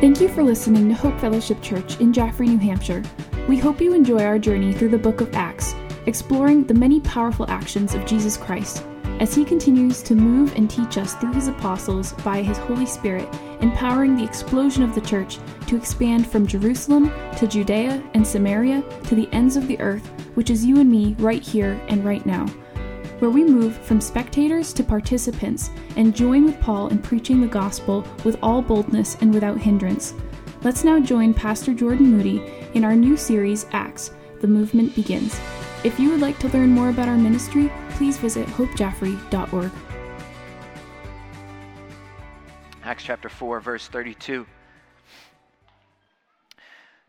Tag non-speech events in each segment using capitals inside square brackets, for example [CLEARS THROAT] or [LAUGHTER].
Thank you for listening to Hope Fellowship Church in Jaffrey, New Hampshire. We hope you enjoy our journey through the book of Acts, exploring the many powerful actions of Jesus Christ as he continues to move and teach us through his apostles by his Holy Spirit, empowering the explosion of the church to expand from Jerusalem to Judea and Samaria to the ends of the earth, which is you and me right here and right now where we move from spectators to participants and join with Paul in preaching the gospel with all boldness and without hindrance. Let's now join Pastor Jordan Moody in our new series, Acts The Movement Begins. If you would like to learn more about our ministry, please visit hopejaffrey.org. Acts chapter 4, verse 32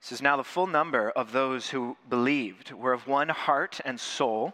says, Now the full number of those who believed were of one heart and soul.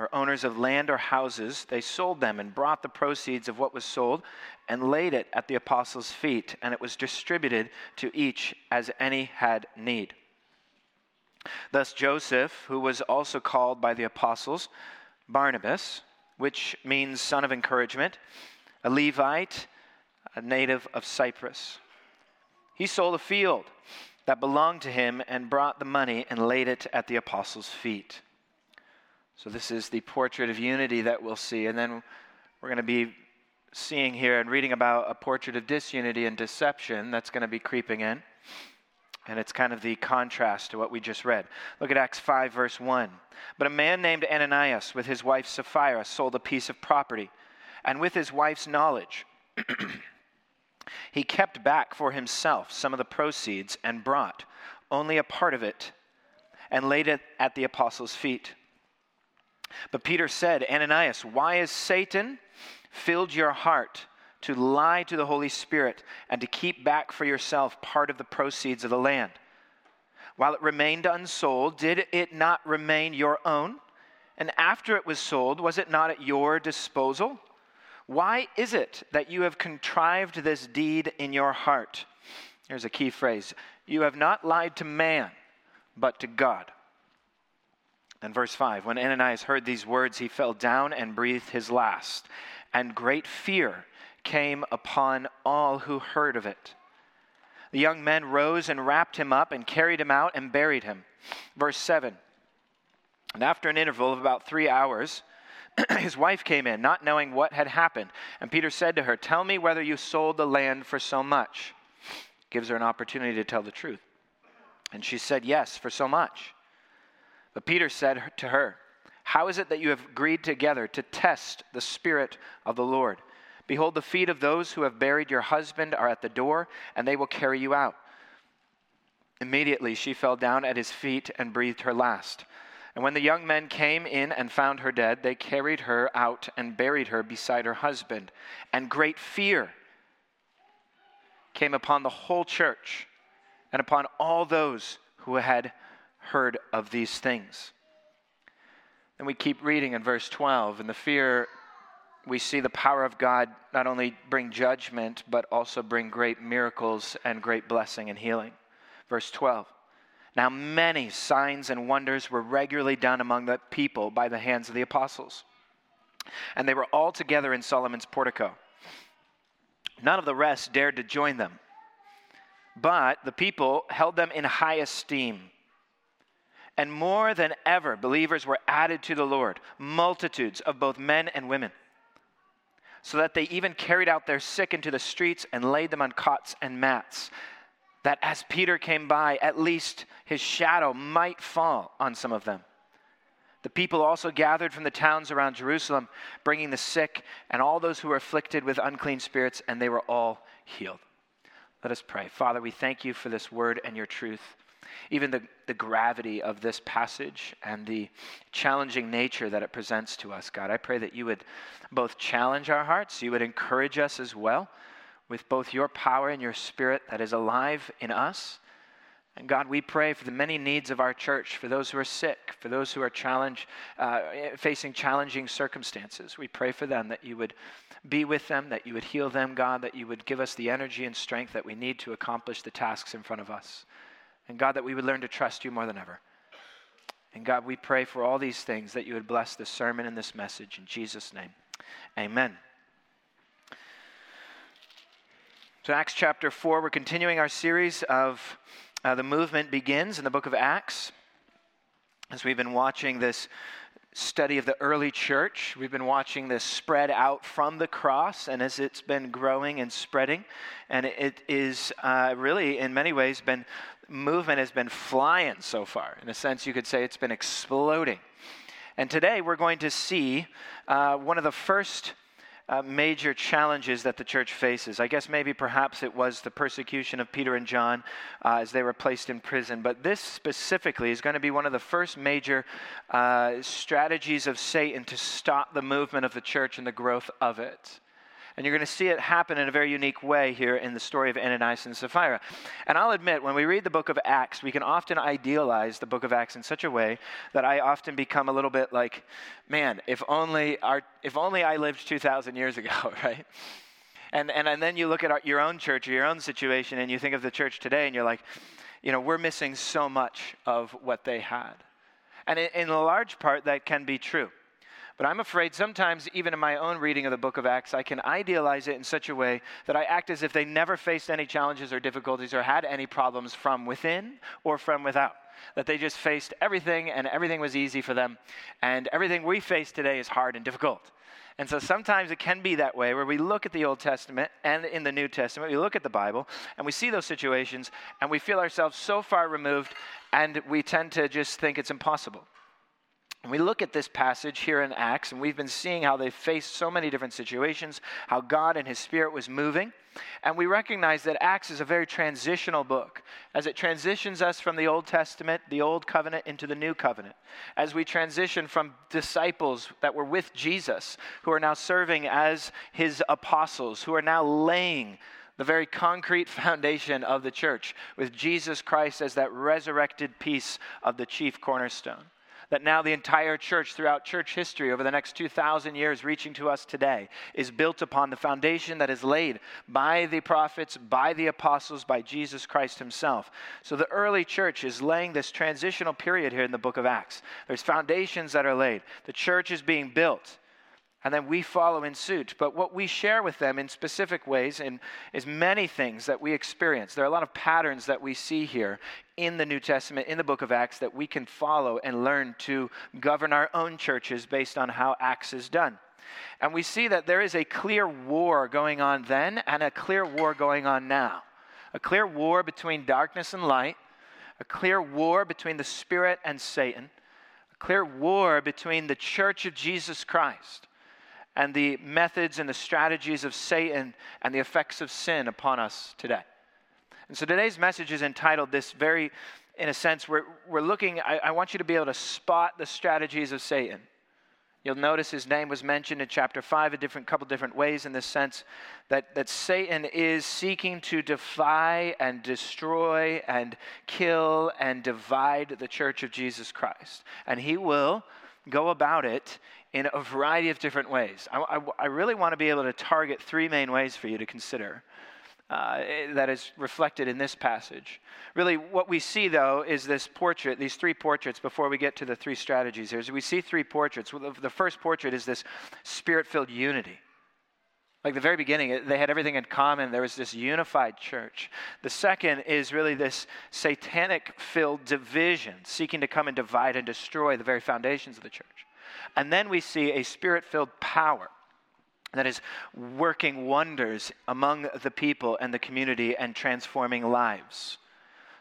or owners of land or houses, they sold them and brought the proceeds of what was sold and laid it at the apostles' feet, and it was distributed to each as any had need. Thus, Joseph, who was also called by the apostles Barnabas, which means son of encouragement, a Levite, a native of Cyprus, he sold a field that belonged to him and brought the money and laid it at the apostles' feet. So, this is the portrait of unity that we'll see. And then we're going to be seeing here and reading about a portrait of disunity and deception that's going to be creeping in. And it's kind of the contrast to what we just read. Look at Acts 5, verse 1. But a man named Ananias, with his wife Sapphira, sold a piece of property. And with his wife's knowledge, [CLEARS THROAT] he kept back for himself some of the proceeds and brought only a part of it and laid it at the apostles' feet. But Peter said, Ananias, why has Satan filled your heart to lie to the Holy Spirit and to keep back for yourself part of the proceeds of the land? While it remained unsold, did it not remain your own? And after it was sold, was it not at your disposal? Why is it that you have contrived this deed in your heart? Here's a key phrase You have not lied to man, but to God. And verse 5 When Ananias heard these words, he fell down and breathed his last, and great fear came upon all who heard of it. The young men rose and wrapped him up and carried him out and buried him. Verse 7 And after an interval of about three hours, [CLEARS THROAT] his wife came in, not knowing what had happened. And Peter said to her, Tell me whether you sold the land for so much. Gives her an opportunity to tell the truth. And she said, Yes, for so much. But Peter said to her, How is it that you have agreed together to test the Spirit of the Lord? Behold, the feet of those who have buried your husband are at the door, and they will carry you out. Immediately she fell down at his feet and breathed her last. And when the young men came in and found her dead, they carried her out and buried her beside her husband. And great fear came upon the whole church and upon all those who had heard of these things. And we keep reading in verse 12, and the fear, we see the power of God not only bring judgment, but also bring great miracles and great blessing and healing. Verse 12. Now, many signs and wonders were regularly done among the people by the hands of the apostles. And they were all together in Solomon's portico. None of the rest dared to join them, but the people held them in high esteem and more than ever, believers were added to the Lord, multitudes of both men and women, so that they even carried out their sick into the streets and laid them on cots and mats, that as Peter came by, at least his shadow might fall on some of them. The people also gathered from the towns around Jerusalem, bringing the sick and all those who were afflicted with unclean spirits, and they were all healed. Let us pray. Father, we thank you for this word and your truth even the, the gravity of this passage and the challenging nature that it presents to us, God. I pray that you would both challenge our hearts, you would encourage us as well with both your power and your spirit that is alive in us, And God, we pray for the many needs of our church, for those who are sick, for those who are challenge, uh, facing challenging circumstances. We pray for them that you would be with them, that you would heal them, God, that you would give us the energy and strength that we need to accomplish the tasks in front of us. And God, that we would learn to trust you more than ever. And God, we pray for all these things that you would bless this sermon and this message. In Jesus' name, amen. So, Acts chapter 4, we're continuing our series of uh, the movement begins in the book of Acts. As we've been watching this study of the early church, we've been watching this spread out from the cross, and as it's been growing and spreading, and it is uh, really, in many ways, been movement has been flying so far. In a sense, you could say it's been exploding. And today we're going to see uh, one of the first uh, major challenges that the church faces. I guess maybe perhaps it was the persecution of Peter and John uh, as they were placed in prison, but this specifically is going to be one of the first major uh, strategies of Satan to stop the movement of the church and the growth of it. And you're going to see it happen in a very unique way here in the story of Ananias and Sapphira. And I'll admit, when we read the book of Acts, we can often idealize the book of Acts in such a way that I often become a little bit like, man, if only, our, if only I lived 2,000 years ago, [LAUGHS] right? And, and, and then you look at our, your own church or your own situation and you think of the church today and you're like, you know, we're missing so much of what they had. And in, in a large part, that can be true. But I'm afraid sometimes, even in my own reading of the book of Acts, I can idealize it in such a way that I act as if they never faced any challenges or difficulties or had any problems from within or from without. That they just faced everything and everything was easy for them. And everything we face today is hard and difficult. And so sometimes it can be that way where we look at the Old Testament and in the New Testament, we look at the Bible and we see those situations and we feel ourselves so far removed and we tend to just think it's impossible. We look at this passage here in Acts, and we've been seeing how they faced so many different situations, how God and His Spirit was moving. And we recognize that Acts is a very transitional book as it transitions us from the Old Testament, the Old Covenant, into the New Covenant. As we transition from disciples that were with Jesus, who are now serving as His apostles, who are now laying the very concrete [LAUGHS] foundation of the church with Jesus Christ as that resurrected piece of the chief cornerstone that now the entire church throughout church history over the next 2,000 years, reaching to us today, is built upon the foundation that is laid by the prophets, by the apostles, by Jesus Christ himself. So the early church is laying this transitional period here in the book of Acts. There's foundations that are laid, the church is being built and then we follow in suit. But what we share with them in specific ways in, is many things that we experience. There are a lot of patterns that we see here in the New Testament, in the book of Acts, that we can follow and learn to govern our own churches based on how Acts is done. And we see that there is a clear war going on then and a clear war going on now. A clear war between darkness and light, a clear war between the Spirit and Satan, a clear war between the church of Jesus Christ and the methods and the strategies of Satan and the effects of sin upon us today. And so today's message is entitled this very, in a sense, we're, we're looking, I, I want you to be able to spot the strategies of Satan. You'll notice his name was mentioned in chapter 5 a different couple different ways in the sense that, that Satan is seeking to defy and destroy and kill and divide the church of Jesus Christ. And he will go about it in a variety of different ways. I, I, I really want to be able to target three main ways for you to consider. Uh, that is reflected in this passage. Really, what we see, though, is this portrait, these three portraits, before we get to the three strategies here. We see three portraits. The first portrait is this spirit filled unity. Like the very beginning, they had everything in common. There was this unified church. The second is really this satanic filled division, seeking to come and divide and destroy the very foundations of the church. And then we see a spirit filled power that is working wonders among the people and the community and transforming lives.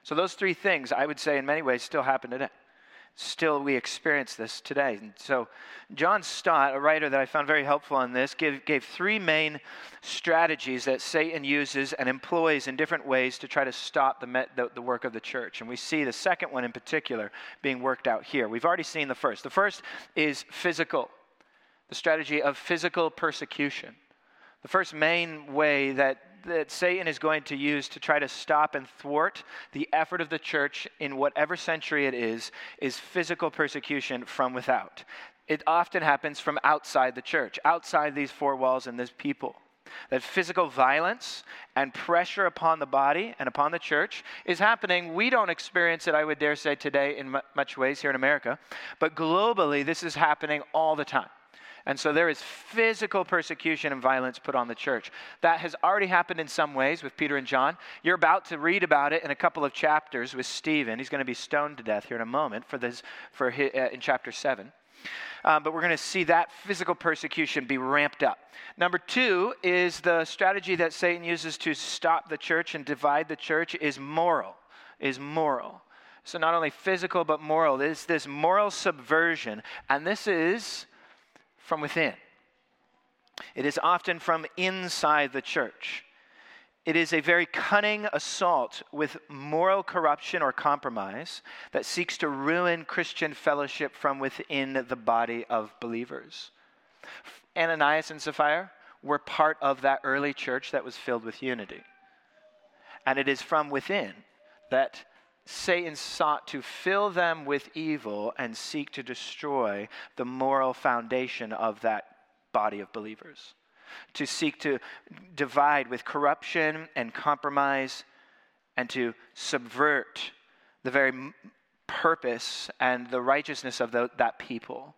So, those three things, I would say, in many ways, still happen today still we experience this today. And so, John Stott, a writer that I found very helpful on this, gave, gave three main strategies that Satan uses and employs in different ways to try to stop the, the, the work of the church. And we see the second one in particular being worked out here. We've already seen the first. The first is physical, the strategy of physical persecution. The first main way that that Satan is going to use to try to stop and thwart the effort of the church in whatever century it is, is physical persecution from without. It often happens from outside the church, outside these four walls and this people. That physical violence and pressure upon the body and upon the church is happening. We don't experience it, I would dare say, today in much ways here in America, but globally, this is happening all the time. And so there is physical persecution and violence put on the church. That has already happened in some ways with Peter and John. You're about to read about it in a couple of chapters with Stephen. He's going to be stoned to death here in a moment for this for his, uh, in chapter 7. Um, but we're going to see that physical persecution be ramped up. Number two is the strategy that Satan uses to stop the church and divide the church is moral. Is moral. So not only physical but moral. It's this moral subversion, and this is from within. It is often from inside the church. It is a very cunning assault with moral corruption or compromise that seeks to ruin Christian fellowship from within the body of believers. Ananias and Sapphira were part of that early church that was filled with unity. And it is from within that Satan sought to fill them with evil and seek to destroy the moral foundation of that body of believers. To seek to divide with corruption and compromise and to subvert the very purpose and the righteousness of the, that people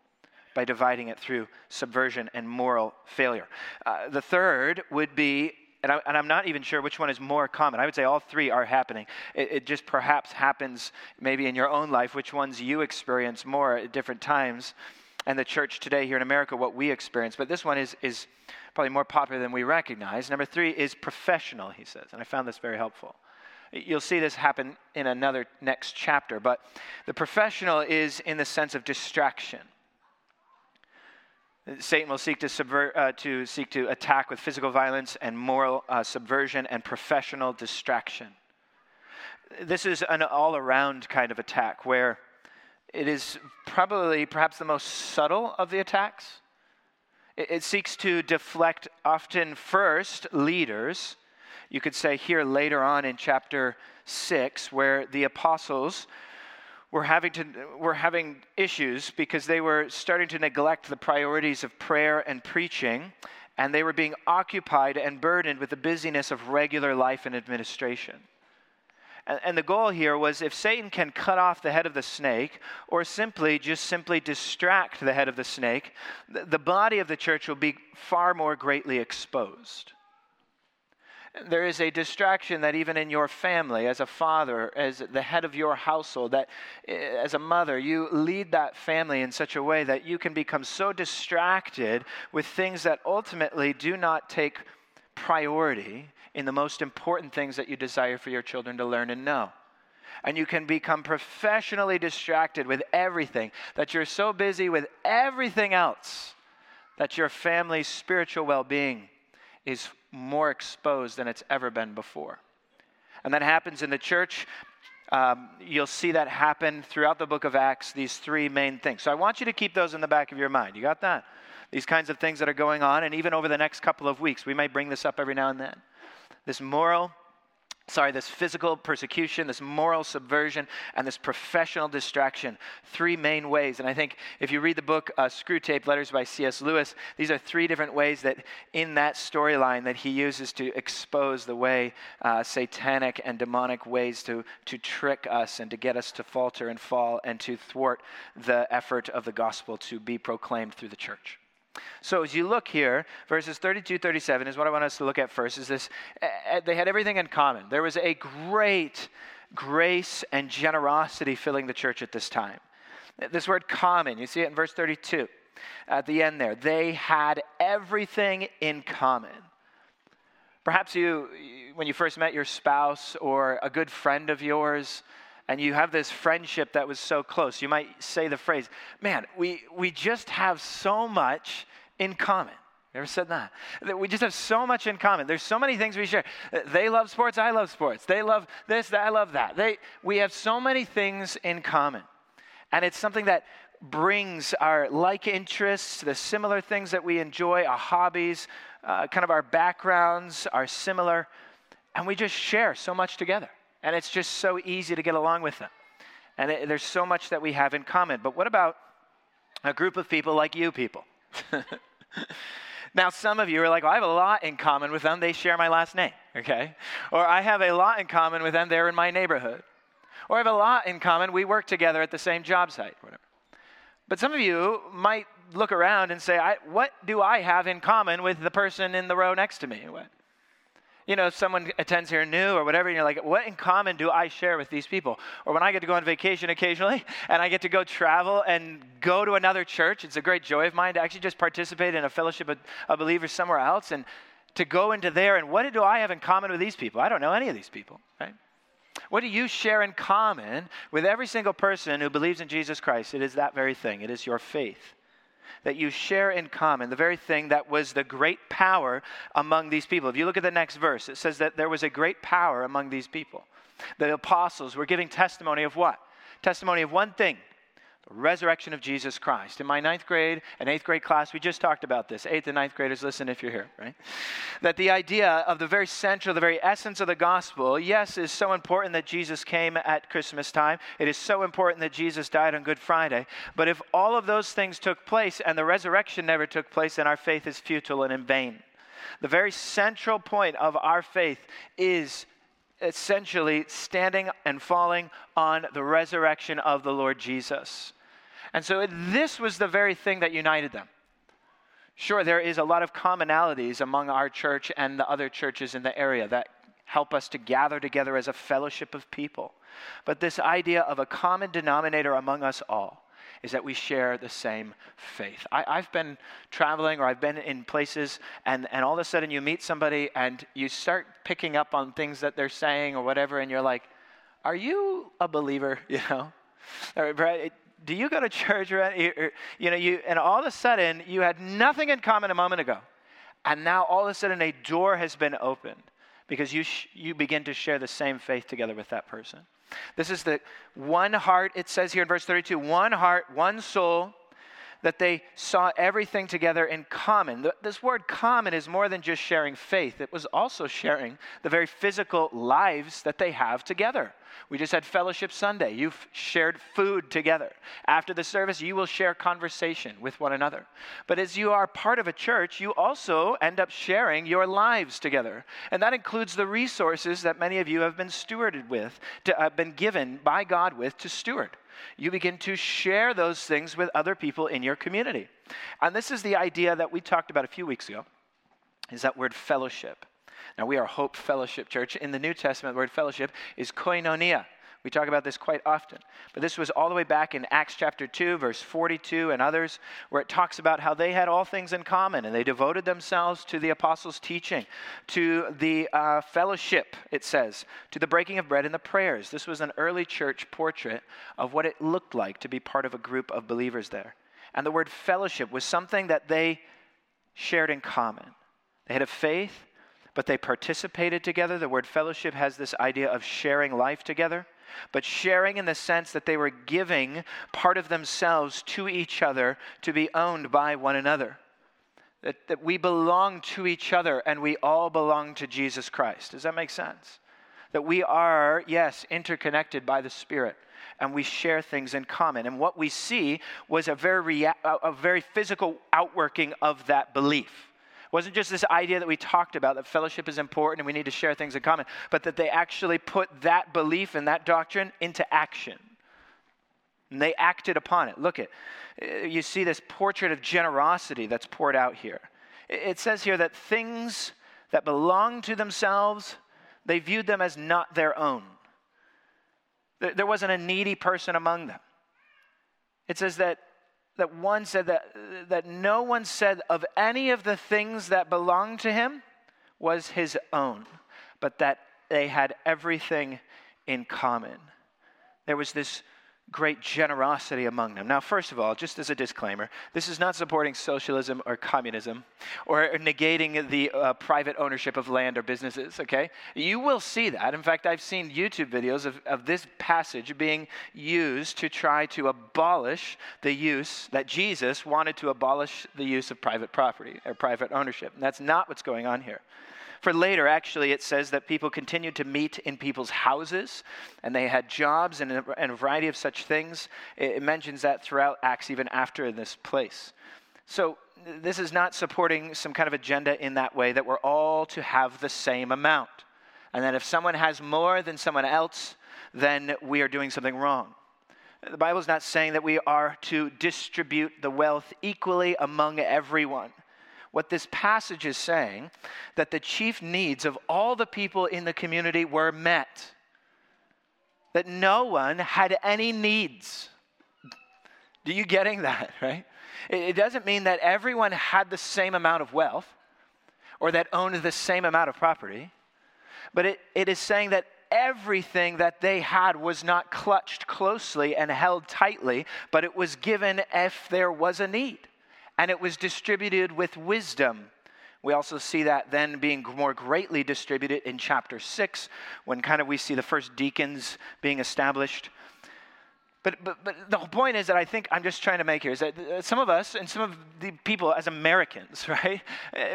by dividing it through subversion and moral failure. Uh, the third would be and, I, am not even sure which one is more common. I would say all three are happening. It, it, just perhaps happens maybe in your own life, which ones you experience more at different times. And the church today here in America, what we experience. But this one is, is probably more popular than we recognize. Number three is professional, he says. And I found this very helpful. You'll see this happen in another next chapter. But the professional is in the sense of distraction. Satan will seek to, subvert, uh, to seek to attack with physical violence and moral uh, subversion and professional distraction. This is an all around kind of attack where it is probably perhaps the most subtle of the attacks. It, it seeks to deflect, often first, leaders. You could say here later on in chapter 6, where the apostles were having, to, were having issues because they were starting to neglect the priorities of prayer and preaching, and they were being occupied and burdened with the busyness of regular life and administration. And, and the goal here was if Satan can cut off the head of the snake, or simply just simply distract the head of the snake, the, the body of the church will be far more greatly exposed. There is a distraction that even in your family, as a father, as the head of your household, that eh, as a mother, you lead that family in such a way that you can become so distracted with things that ultimately do not take priority in the most important things that you desire for your children to learn and know. And you can become professionally distracted with everything, that you're so busy with everything else that your family's spiritual well being is more exposed than it's ever been before. And that happens in the church. Um, you'll see that happen throughout the book of Acts, these three main things. So I want you to keep those in the back of your mind. You got that? These kinds of things that are going on, and even over the next couple of weeks, we might bring this up every now and then. This moral sorry, this physical persecution, this moral subversion, and this professional distraction. Three main ways. And I think if you read the book uh, Screwtape Letters by C.S. Lewis, these are three different ways that in that storyline that he uses to expose the way uh, satanic and demonic ways to, to trick us and to get us to falter and fall and to thwart the effort of the gospel to be proclaimed through the church. So as you look here, verses 32, 37 is what I want us to look at first. Is this eh, eh, they had everything in common. There was a great grace and generosity filling the church at this time. This word common, you see it in verse 32 at the end there. They had everything in common. Perhaps you, when you first met your spouse or a good friend of yours, and you have this friendship that was so close, you might say the phrase, Man, we, we just have so much in common. You ever said that? We just have so much in common. There's so many things we share. They love sports, I love sports. They love this, that, I love that. They, we have so many things in common. And it's something that brings our like interests, the similar things that we enjoy, our hobbies, uh, kind of our backgrounds are similar, and we just share so much together. And it's just so easy to get along with them. And it, there's so much that we have in common. But what about a group of people like you people? [LAUGHS] now, some of you are like, well, I have a lot in common with them. They share my last name, okay? Or I have a lot in common with them. They're in my neighborhood. Or I have a lot in common. We work together at the same job site, whatever. But some of you might look around and say, What do I have in common with the person in the row next to me? What? You know, someone attends here new or whatever, and you're like, What in common do I share with these people? Or when I get to go on vacation occasionally [LAUGHS] and I get to go travel and go to another church, it's a great joy of mine to actually just participate in a fellowship of, of believers somewhere else and to go into there and what do I have in common with these people? I don't know any of these people, right? What do you share in common with every single person who believes in Jesus Christ? It is that very thing, it is your faith that you share in common, the very thing that was the great power among these people. If you look at the next verse, it says that there was a great power among these people. The apostles were giving testimony of what? Testimony of one thing resurrection of Jesus Christ. In my ninth grade and eighth grade class, we just talked about this. Eighth and ninth graders, listen if you're here, right? That the idea of the very central, the very essence of the gospel, yes, is so important that Jesus came at Christmas time. It is so important that Jesus died on Good Friday. But if all of those things took place and the resurrection never took place, then our faith is futile and in vain. The very central point of our faith is essentially standing and falling on the resurrection of the Lord Jesus. And so this was the very thing that united them. Sure, there is a lot of commonalities among our church and the other churches in the area that help us to gather together as a fellowship of people. But this idea of a common denominator among us all is that we share the same faith. I, have been traveling or I've been in places, and, and all of a sudden you meet somebody and you start picking up on things that they're saying or whatever, and you're like, Are you a believer? [LAUGHS] You know? Do you go to church? Or, you know, you, and all of a sudden you had nothing in common a moment ago. And now all of a sudden a door has been opened because you, sh- you begin to share the same faith together with that person. This is the one heart, it says here in verse 32 one heart, one soul, that they saw everything together in common. This word common is more than just sharing faith, it was also sharing the very physical lives that they have together. We just had Fellowship Sunday. You've shared food together. After the service, you will share conversation with one another. But as you are part of a church, you also end up sharing your lives together. And that includes the resources that many of you have been stewarded with, to, uh, been given by God with to steward you begin to share those things with other people in your community. And this is the idea that we talked about a few weeks ago, is that word fellowship. Now, we are Hope Fellowship Church. In the New Testament, the word fellowship is koinonia. We talk about this quite often. But this was all the way back in Acts chapter 2, verse 42, and others, where it talks about how they had all things in common and they devoted themselves to the apostles' teaching, to the uh, fellowship, it says, to the breaking of bread and the prayers. This was an early church portrait of what it looked like to be part of a group of believers there. And the word fellowship was something that they shared in common. They had a faith, but they participated together. The word fellowship has this idea of sharing life together but sharing in the sense that they were giving part of themselves to each other to be owned by one another. That, that we belong to each other and we all belong to Jesus Christ. Does that make sense? That we are, yes, interconnected by the Spirit and we share things in common. And what we see was a very, rea- a very physical outworking of that belief wasn't just this idea that we talked about that fellowship is important and we need to share things in common, but that they actually put that belief and that doctrine into action. And they acted upon it. Look at uh, you see this portrait of generosity that's poured out here. It says here that things that belong to themselves, they viewed them as not their own. There wasn't a needy person among them. It says that that one said that, that no one said of any of the things that belonged to him was his own, but that they had everything in common. There was this great generosity among them. Now, first of all, just as a disclaimer, this is not supporting socialism or communism or negating the uh, private ownership of land or businesses, okay? You will see that. In fact, I've seen YouTube videos of, of this passage being used to try to abolish the use that Jesus wanted to abolish the use of private property or private ownership. And that's not what's going on here. For later, actually, it says that people continued to meet in people's houses and they had jobs and a, and a variety of such things. It, it mentions that throughout Acts, even after in this place. So, this is not supporting some kind of agenda in that way that we're all to have the same amount. And that if someone has more than someone else, then we are doing something wrong. The Bible is not saying that we are to distribute the wealth equally among everyone what this passage is saying that the chief needs of all the people in the community were met. That no one had any needs. Do you getting that, [LAUGHS] right? It doesn't mean that everyone had the same amount of wealth or that owned the same amount of property, but it, it is saying that everything that they had was not clutched closely and held tightly, but it was given if there was a need and it was distributed with wisdom. We also see that then being more greatly distributed in chapter 6 when kind of we see the first deacons being established. But, but, but the whole point is that I think I'm just trying to make here is that uh, some of us and some of the people as Americans, [LAUGHS] right,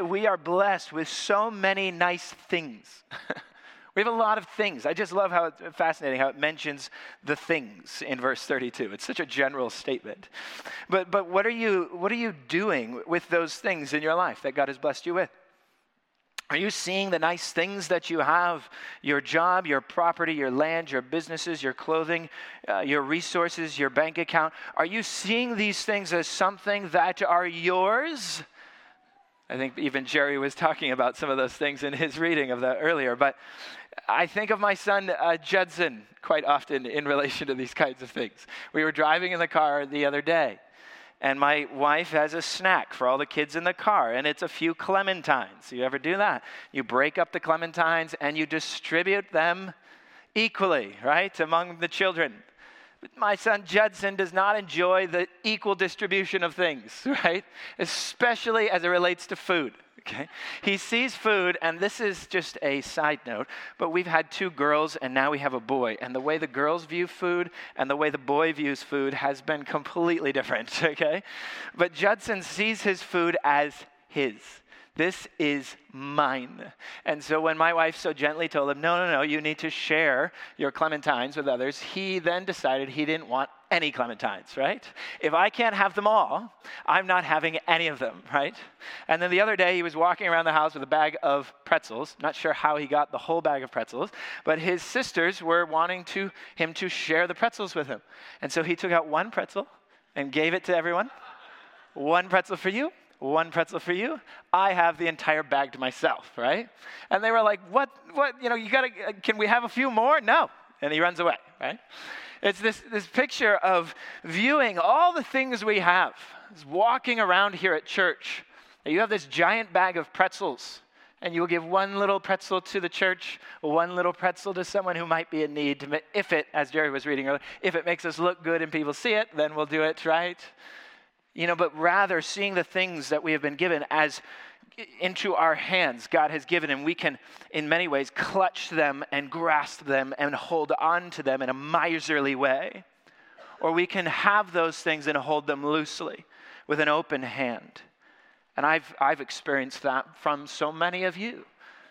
we are blessed with so many nice things. [LAUGHS] We have a lot of things. I just love how fascinating how it mentions the things in verse 32. It's such a general statement. But, but what, are you, what are you doing with those things in your life that God has blessed you with? Are you seeing the nice things that you have? Your job, your property, your land, your businesses, your clothing, uh, your resources, your bank account. Are you seeing these things as something that are yours? I think even Jerry was talking about some of those things in his reading of that earlier. But I think of my son uh, Judson quite often in relation to these kinds of things. We were driving in the car the other day, and my wife has a snack for all the kids in the car, and it's a few clementines. You ever do that? You break up the clementines and you distribute them equally, right, among the children. But My son Judson does not enjoy the equal distribution of things, [LAUGHS] right? Especially as it relates to food. Okay? He sees food, and this is just a side note, but we've had two girls and now we have a boy. And the way the girls view food and the way the boy views food has been completely different, [LAUGHS] okay? But Judson sees his food as his. This is mine. And so when my wife so gently told him, no, no, no, you need to share your clementines with others, he then decided he didn't want any clementines, right? If I can't have them all, I'm not having any of them, right? And then the other day he was walking around the house with a bag of pretzels. Not sure how he got the whole bag of pretzels, but his sisters were wanting to him to share the pretzels with him. And so he took out one pretzel and gave it to everyone. One pretzel for you, one pretzel for you. I have the entire bag to myself, right? And they were like, "What? What? You know, you gotta. Uh, can we have a few more?" No. And he runs away, right? It's this this picture of viewing all the things we have. It's walking around here at church. You have this giant bag of pretzels, and you will give one little pretzel to the church, one little pretzel to someone who might be in need. If it, as Jerry was reading earlier, if it makes us look good and people see it, then we'll do it, right? You know, but rather seeing the things that we have been given as into our hands God has given, and we can, in many ways, clutch them and grasp them and hold on to them in a miserly way. Or we can have those things and hold them loosely with an open hand. And I've, I've experienced that from so many of you.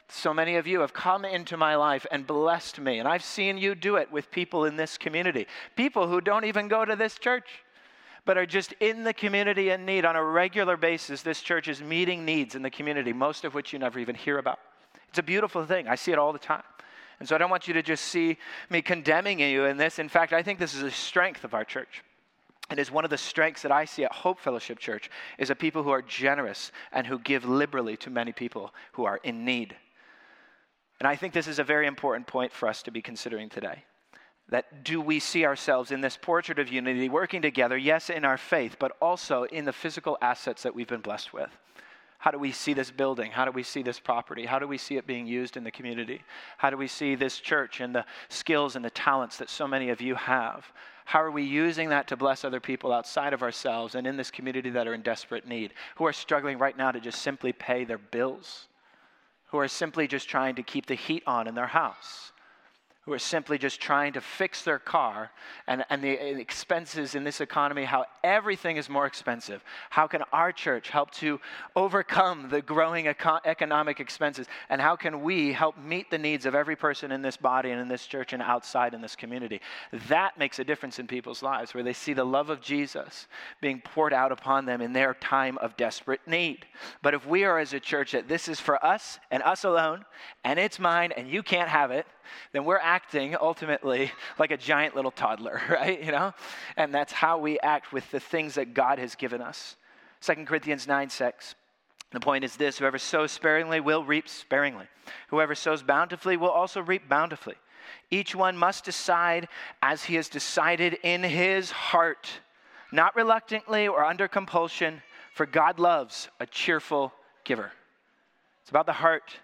So many of you have come into my life and blessed me. And I've seen you do it with people in this community, people who don't even go to this church but are just in the community in need on a regular basis. This church is meeting needs in the community, most of which you never even hear about. It's a beautiful thing. I see it all the time. And so I don't want you to just see me condemning you in this. In fact, I think this is a strength of our church. It is one of the strengths that I see at Hope Fellowship Church is a people who are generous and who give liberally to many people who are in need. And I think this is a very important point for us to be considering today that do we see ourselves in this portrait of unity working together, yes, in our faith, but also in the physical assets that we've been blessed with? How do we see this building? How do we see this property? How do we see it being used in the community? How do we see this church and the skills and the talents that so many of you have? How are we using that to bless other people outside of ourselves and in this community that are in desperate need, who are struggling right now to just simply pay their bills, who are simply just trying to keep the heat on in their house? Who are simply just trying to fix their car and, and the expenses in this economy, how everything is more expensive. How can our church help to overcome the growing eco- economic expenses? And how can we help meet the needs of every person in this body and in this church and outside in this community? That makes a difference in people's lives, where they see the love of Jesus being poured out upon them in their time of desperate need. But if we are as a church that this is for us and us alone, and it's mine and you can't have it, then we're acting ultimately [LAUGHS] like a giant little toddler, [LAUGHS] right? You know? And that's how we act with the things that God has given us. 2 Corinthians 9 6. The point is this whoever sows sparingly will reap sparingly. Whoever sows bountifully will also reap bountifully. Each one must decide as he has decided in his heart, not reluctantly or under compulsion, for God loves a cheerful giver. It's about the heart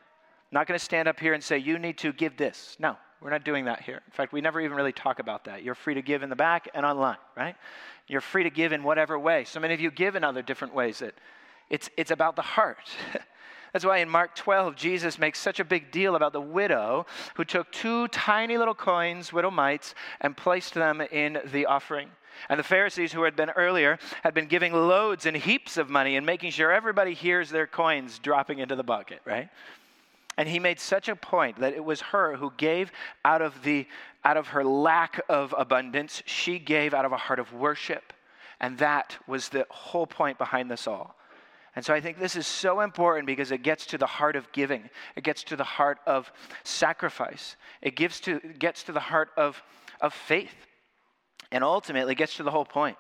not going to stand up here and say, you need to give this. No, we're not doing that here. In fact, we never even really talk about that. You're free to give in the back and online, right? You're free to give in whatever way. So many of you give in other different ways. That it's, it's about the heart. [LAUGHS] That's why in Mark 12, Jesus makes such a big deal about the widow who took two tiny little coins, widow mites, and placed them in the offering. And the Pharisees, who had been earlier, had been giving loads and heaps of money and making sure everybody hears their coins dropping into the bucket, right? And he made such a point that it was her who gave out of, the, out of her lack of abundance, she gave out of a heart of worship. And that was the whole point behind this all. And so I think this is so important because it gets to the heart of giving. It gets to the heart of sacrifice. It gives to, gets to the heart of, of faith. And ultimately gets to the whole point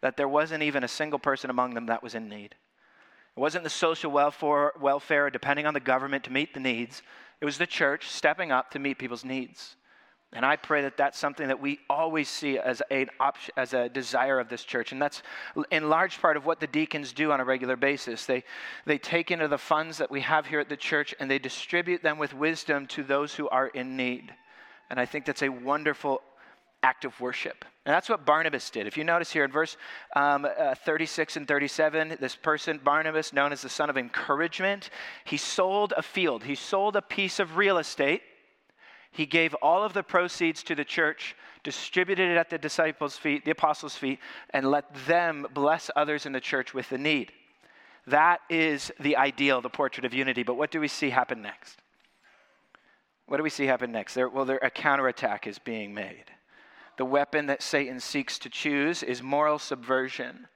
that there wasn't even a single person among them that was in need. It wasn't the social welfare, welfare depending on the government to meet the needs. It was the church stepping up to meet people's needs. And I pray that that's something that we always see as, a, as a desire of this church. And that's in large part of what the deacons do on a regular basis. They, they take into the funds that we have here at the church and they distribute them with wisdom to those who are in need. And I think that's a wonderful act of worship. And that's what Barnabas did. If you notice here in verse um, uh, 36 and 37, this person, Barnabas, known as the son of encouragement, he sold a field, he sold a piece of real estate. He gave all of the proceeds to the church, distributed it at the disciples' feet, the apostles' feet, and let them bless others in the church with the need. That is the ideal, the portrait of unity. But what do we see happen next? What do we see happen next? There, well, there, a counterattack is being made the weapon that Satan seeks to choose is moral subversion.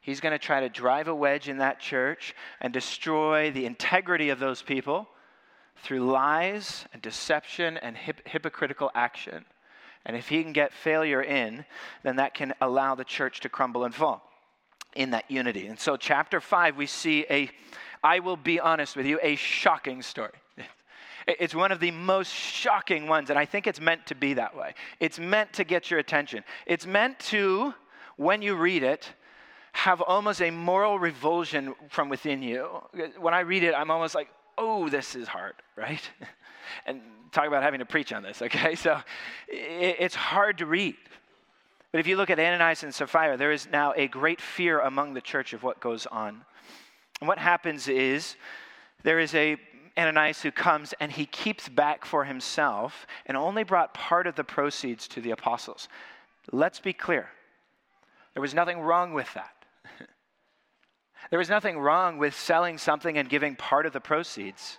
He's going to try to drive a wedge in that church and destroy the integrity of those people through lies and deception and hip- hypocritical action. And if he can get failure in, then that can allow the church to crumble and fall in that unity. And so, chapter 5, we see a, I will be honest with you, a shocking story. It's one of the most shocking ones, and I think it's meant to be that way. It's meant to get your attention. It's meant to, when you read it, have almost a moral revulsion from within you. When I read it, I'm almost like, oh, this is hard, right? [LAUGHS] and talk about having to preach on this, okay? [LAUGHS] So it's hard to read. But if you look at Ananias and Sapphira, there is now a great fear among the church of what goes on. And what happens is there is a Ananias who comes and he keeps back for himself and only brought part of the proceeds to the apostles. Let's be clear there was nothing wrong with that. [LAUGHS] there was nothing wrong with selling something and giving part of the proceeds.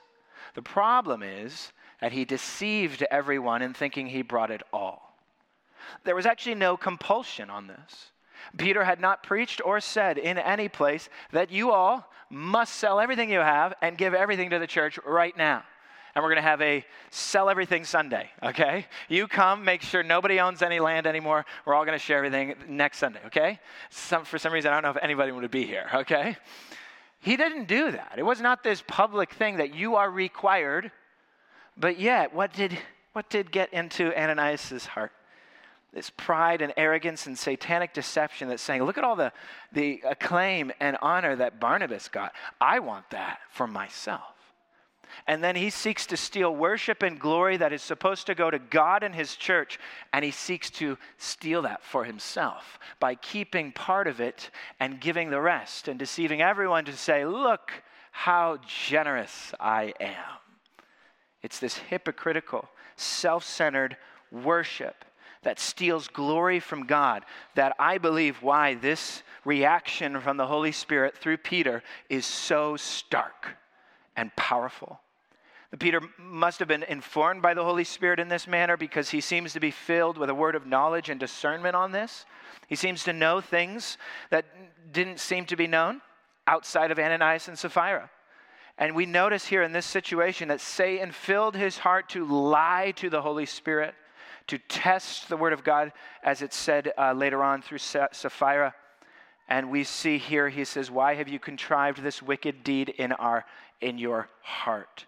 The problem is that he deceived everyone in thinking he brought it all. There was actually no compulsion on this. Peter had not preached or said in any place that you all must sell everything you have and give everything to the church right now. And we're going to have a sell everything Sunday, okay? You come, make sure nobody owns any land anymore. We're all going to share everything next Sunday, okay? Some, for some reason, I don't know if anybody would be here, okay? He didn't do that. It was not this public thing that you are required. But yet, what did, what did get into Ananias' heart? This pride and arrogance and satanic deception that's saying, look at all the, the acclaim and honor that Barnabas got. I want that for myself. And then he seeks to steal worship and glory that is supposed to go to God and his church, and he seeks to steal that for himself by keeping part of it and giving the rest and deceiving everyone to say, Look how generous I am. It's this hypocritical, self centered worship that steals glory from God, that I believe why this reaction from the Holy Spirit through Peter is so stark and powerful. Peter must have been informed by the Holy Spirit in this manner because he seems to be filled with a word of knowledge and discernment on this. He seems to know things that didn't seem to be known outside of Ananias and Sapphira. And we notice here in this situation that Satan filled his heart to lie to the Holy Spirit to test the word of God, as it's said uh, later on through Sapphira. And we see here, he says, Why have you contrived this wicked deed in, our, in your heart?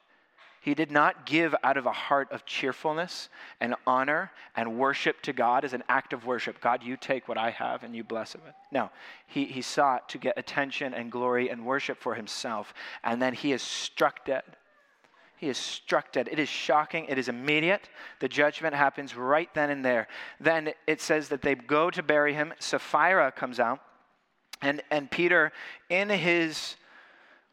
He did not give out of a heart of cheerfulness and honor and worship to God as an act of worship. God, you take what I have and you bless it. No, he, he sought to get attention and glory and worship for himself. And then he is struck dead. He is struck dead. It is shocking. It is immediate. The judgment happens right then and there. Then it says that they go to bury him. Sapphira comes out. And, and Peter, in his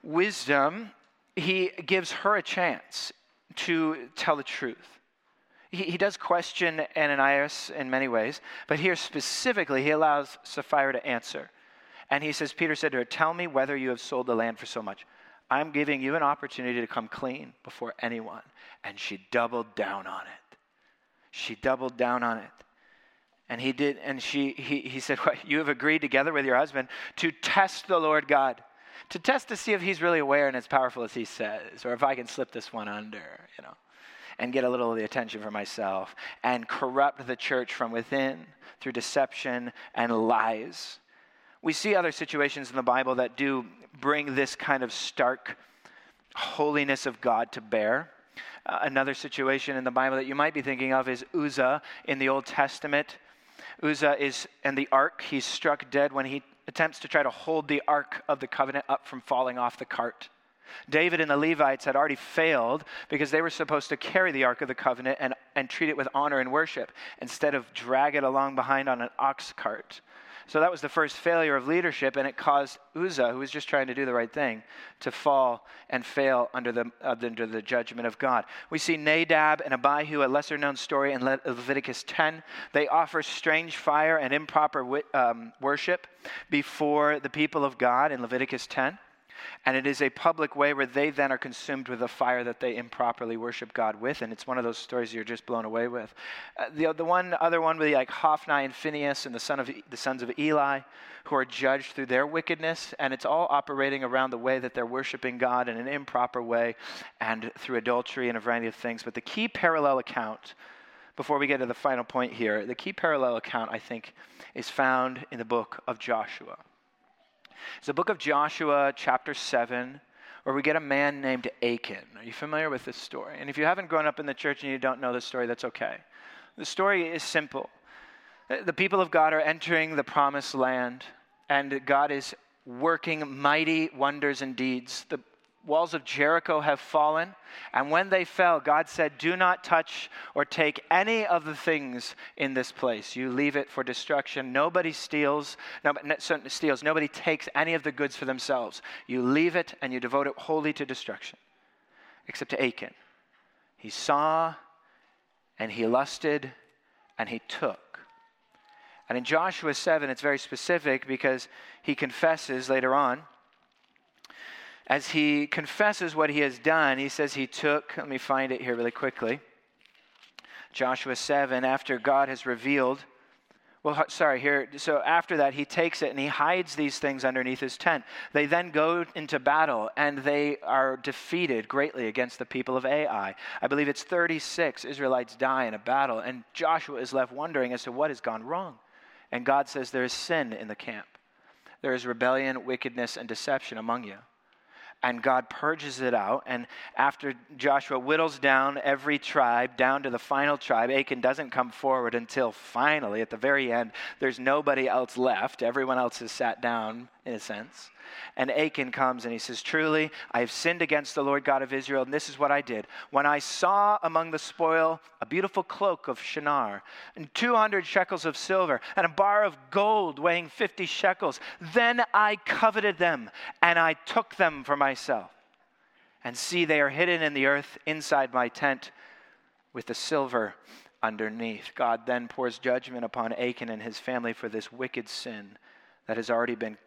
wisdom, he gives her a chance to tell the truth. He, he does question Ananias in many ways, but here specifically, he allows Sapphira to answer. And he says, Peter said to her, Tell me whether you have sold the land for so much. I'm giving you an opportunity to come clean before anyone. And she doubled down on it. She doubled down on it. And he did, and she, he, he said, what, You have agreed together with your husband to test the Lord God, to test to see if he's really aware and as powerful as he says, or if I can slip this one under, you know, and get a little of the attention for myself, and corrupt the church from within through deception and lies. We see other situations in the Bible that do bring this kind of stark holiness of God to bear. Uh, another situation in the Bible that you might be thinking of is Uzzah in the Old Testament. Uzzah is in the ark. He's struck dead when he attempts to try to hold the ark of the covenant up from falling off the cart. David and the Levites had already failed because they were supposed to carry the Ark of the Covenant and, and treat it with honor and worship instead of drag it along behind on an ox cart. So that was the first failure of leadership, and it caused Uzzah, who was just trying to do the right thing, to fall and fail under the, uh, under the judgment of God. We see Nadab and Abihu, a lesser known story in Le- Leviticus 10. They offer strange fire and improper wi- um, worship before the people of God in Leviticus 10. And it is a public way where they then are consumed with the fire that they improperly worship God with. And it's one of those stories you're just blown away with. Uh, the, the one other one would be like Hophni and Phinehas and the, son of, the sons of Eli, who are judged through their wickedness. And it's all operating around the way that they're worshiping God in an improper way and through adultery and a variety of things. But the key parallel account, before we get to the final point here, the key parallel account, I think, is found in the book of Joshua. It's the book of Joshua, chapter 7, where we get a man named Achan. Are you familiar with this story? And if you haven't grown up in the church and you don't know this story, that's okay. The story is simple. The people of God are entering the promised land, and God is working mighty wonders and deeds. The walls of Jericho have fallen. And when they fell, God said, Do not touch or take any of the things in this place. You leave it for destruction. Nobody steals, nobody steals, nobody takes any of the goods for themselves. You leave it and you devote it wholly to destruction. Except to Achan. He saw and he lusted and he took. And in Joshua 7, it's very specific because he confesses later on as he confesses what he has done, he says he took, let me find it here really quickly. Joshua 7, after God has revealed, well, sorry, here, so after that, he takes it and he hides these things underneath his tent. They then go into battle and they are defeated greatly against the people of Ai. I believe it's 36 Israelites die in a battle, and Joshua is left wondering as to what has gone wrong. And God says there is sin in the camp, there is rebellion, wickedness, and deception among you. And God purges it out. And after Joshua whittles down every tribe down to the final tribe, Achan doesn't come forward until finally, at the very end, there's nobody else left. Everyone else has sat down, in a sense. And Achan comes and he says, Truly, I have sinned against the Lord God of Israel, and this is what I did. When I saw among the spoil a beautiful cloak of Shinar, and 200 shekels of silver, and a bar of gold weighing 50 shekels, then I coveted them, and I took them for myself. And see, they are hidden in the earth inside my tent with the silver underneath. God then pours judgment upon Achan and his family for this wicked sin that has already been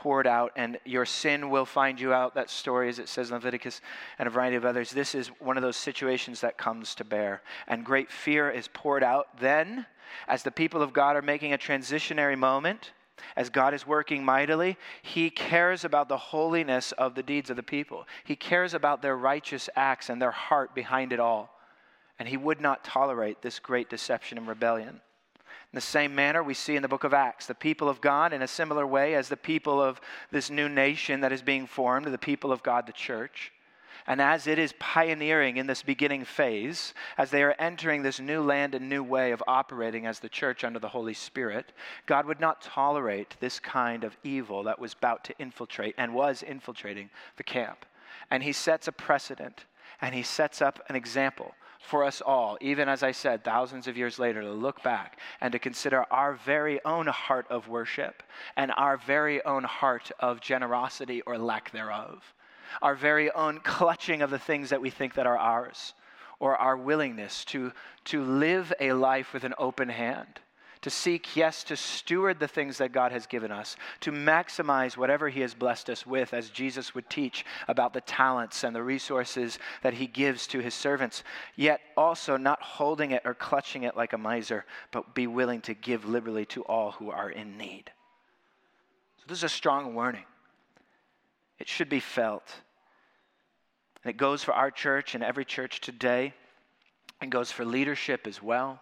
poured out, and your sin will find you out. That story, as it says in Leviticus and a variety of others, this is one of those situations that comes to bear. And great fear is poured out then, as the people of God are making a transitionary moment. As God is working mightily, He cares about the holiness of the deeds of the people. He cares about their righteous acts and their heart behind it all. And He would not tolerate this great deception and rebellion. In the same manner, we see in the book of Acts the people of God, in a similar way as the people of this new nation that is being formed, the people of God, the church. And as it is pioneering in this beginning phase, as they are entering this new land and new way of operating as the church under the Holy Spirit, God would not tolerate this kind of evil that was about to infiltrate and was infiltrating the camp. And he sets a precedent and he sets up an example for us all, even as I said, thousands of years later, to look back and to consider our very own heart of worship and our very own heart of generosity or lack thereof, our very own [LAUGHS] clutching of the things that we think that are ours, or our willingness to, to live a life with an open hand to seek, yes, to steward the things that God has given us, to maximize whatever He has blessed us with, as Jesus would teach about the talents and the resources that He gives to His servants, yet also not holding it or clutching it like a miser, but be willing to give liberally to all who are in need. So, this is a strong warning. It should be felt. And it goes for our church and every church today. It goes for leadership as well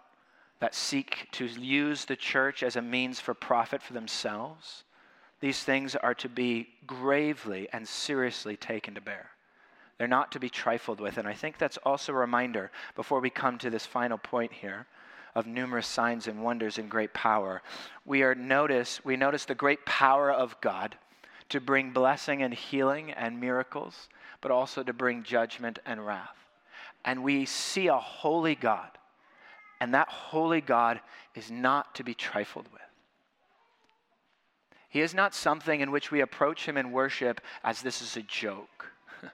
that seek to use the church as a means for profit for themselves, these things are to be gravely and seriously taken to bear. They're not to be trifled with. And I think that's also a reminder before we come to this final point here of numerous signs and wonders and great power. We are notice we notice the great power of God to bring blessing and healing and miracles, but also to bring judgment and wrath. And we see a holy God and that holy God is not to be trifled with. He is not something in which we approach him in worship as this is a joke. [LAUGHS]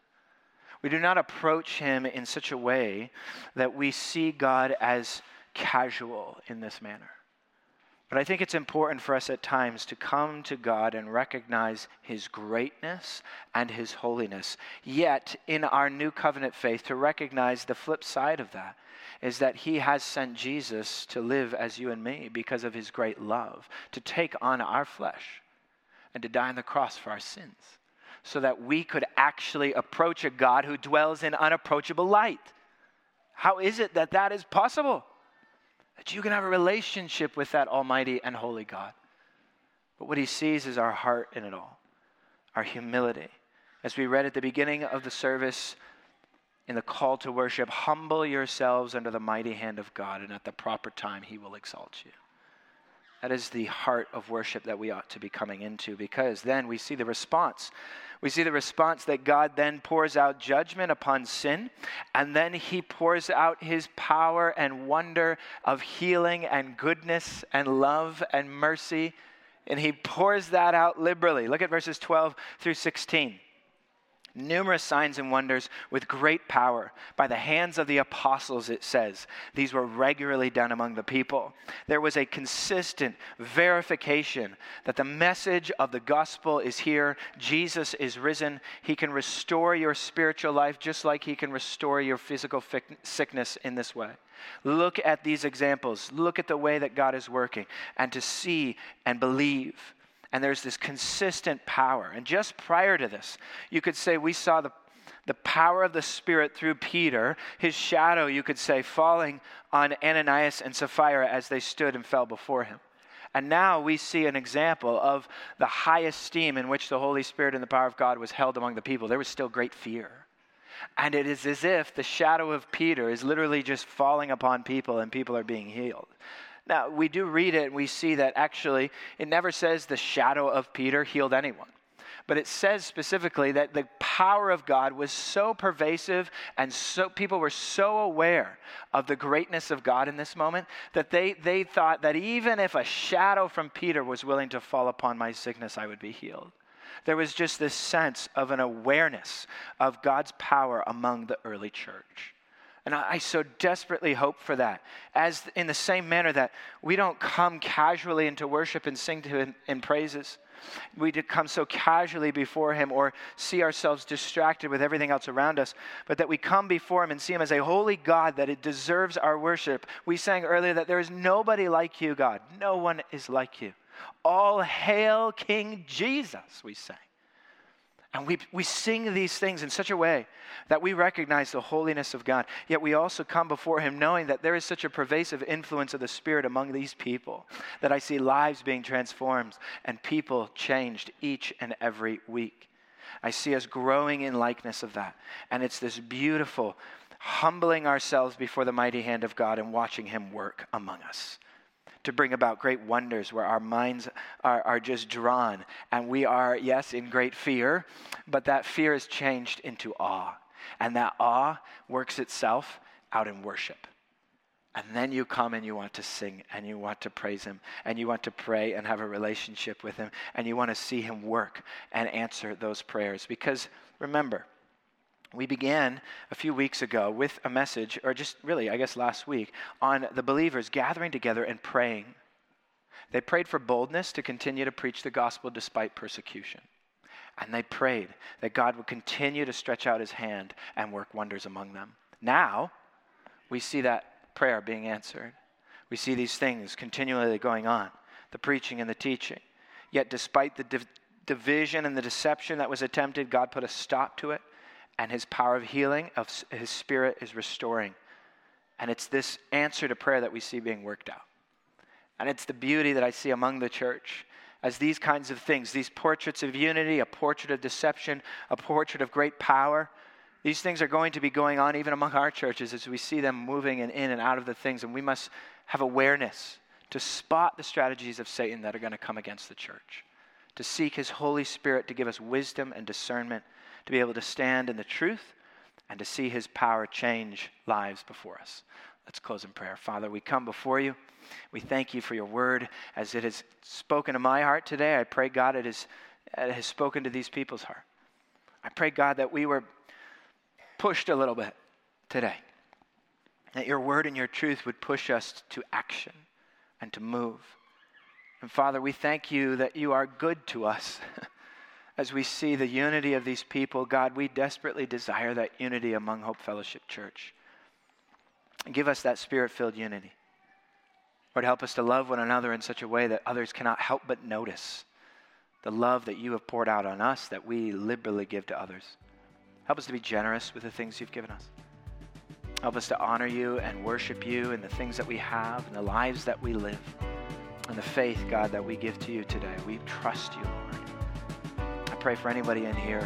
we do not approach him in such a way that we see God as casual in this manner. But I think it's important for us at times to come to God and recognize His greatness and His holiness. Yet, in our new covenant faith, to recognize the flip side of that is that He has sent Jesus to live as you and me because of His great love, to take on our flesh and to die on the cross for our sins, so that we could actually approach a God who dwells in unapproachable light. How is it that that is possible? That you can have a relationship with that Almighty and Holy God. But what He sees is our heart in it all, our humility. As we read at the beginning of the service, in the call to worship, humble yourselves under the mighty hand of God, and at the proper time, He will exalt you. That is the heart of worship that we ought to be coming into because then we see the response. We see the response that God then pours out judgment upon sin, and then He pours out His power and wonder of healing and goodness and love and mercy, and He pours that out liberally. Look at verses 12 through 16 numerous signs and wonders with great power by the hands of the apostles, it says. These were regularly done among the people. There was a consistent verification that the message of the gospel is here. Jesus is risen. He can restore your spiritual life just like he can restore your physical sickness in this way. Look at these examples. Look at the way that God is working and to see and believe and there's this consistent power. And just prior to this, you could say we saw the, the power of the Spirit through Peter, his shadow, you could say, falling on Ananias and Sapphira as they stood and fell before him. And now we see an example of the high esteem in which the Holy Spirit and the power of God was held among the people. There was still great fear. And it is as if the shadow of Peter is literally just falling upon people and people are being healed. Now, we do read it and we see that actually it never says the shadow of Peter healed anyone. But it says specifically that the power of God was so pervasive and so people were so aware of the greatness of God in this moment that they, they thought that even if a shadow from Peter was willing to fall upon my sickness, I would be healed. There was just this sense of an awareness of God's power among the early church. And I, I, so desperately hope for that. As in the same manner that we don't come casually into worship and sing to Him in praises, we come so casually before Him or see ourselves distracted with everything else around us, but that we come before Him and see Him as a holy God that it deserves our worship. We sang earlier that there is nobody like you, God. No one is like you. All hail King Jesus, we sang. And we, we sing these things in such a way that we recognize the holiness of God. Yet we also come before Him knowing that there is such a pervasive influence of the Spirit among these people that I see lives being transformed and people changed each and every week. I see us growing in likeness of that. And it's this beautiful humbling ourselves before the mighty hand of God and watching Him work among us to bring about great wonders where our minds are, are just drawn. And we are, yes, in great fear, but that fear is changed into awe. And that awe works itself out in worship. And then you come and you want to sing and you want to praise Him and you want to pray and have a relationship with Him and you want to see Him work and answer those prayers. Because remember, we began a few weeks ago with a message, or just really, I guess last week, on the believers gathering together and praying. They prayed for boldness to continue to preach the gospel despite persecution. And they prayed that God would continue to stretch out his hand and work wonders among them. Now, we see that prayer being answered. We see these things continually going on the preaching and the teaching. Yet, despite the div- division and the deception that was attempted, God put a stop to it and his power of healing, of his spirit is restoring. And it's this answer to prayer that we see being worked out. And it's the beauty that I see among the church as these kinds of things, these portraits of unity, a portrait of deception, a portrait of great power, these things are going to be going on even among our churches as we see them moving and in and out of the things. And we must have awareness to spot the strategies of Satan that are going to come against the church, to seek his Holy Spirit to give us wisdom and discernment to be able to stand in the truth and to see his power change lives before us. Let's close in prayer. Father, we come before you. We thank you for your word as it has spoken to my heart today. I pray, God, it, is, it has spoken to these people's heart. I pray, God, that we were pushed a little bit today, that your word and your truth would push us to action and to move. And Father, we thank you that you are good to us. [LAUGHS] as we see the unity of these people, God, we desperately desire that unity among Hope Fellowship Church. Give us that spirit filled unity. Lord, help us to love one another in such a way that others cannot help but notice the love that you have poured out on us that we liberally give to others. Help us to be generous with the things you've given us. Help us to honor you and worship you in the things that we have and the lives that we live and the faith, God, that we give to you today. We trust you, Lord pray for anybody in here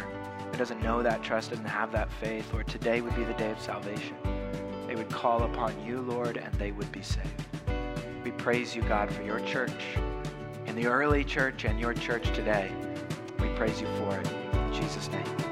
who doesn't know that trust, doesn't have that faith. Lord, today would be the day of salvation. They would call upon you, Lord, and they would be saved. We praise you, God, for your church in the early church and your church today. We praise you for it. In Jesus' name.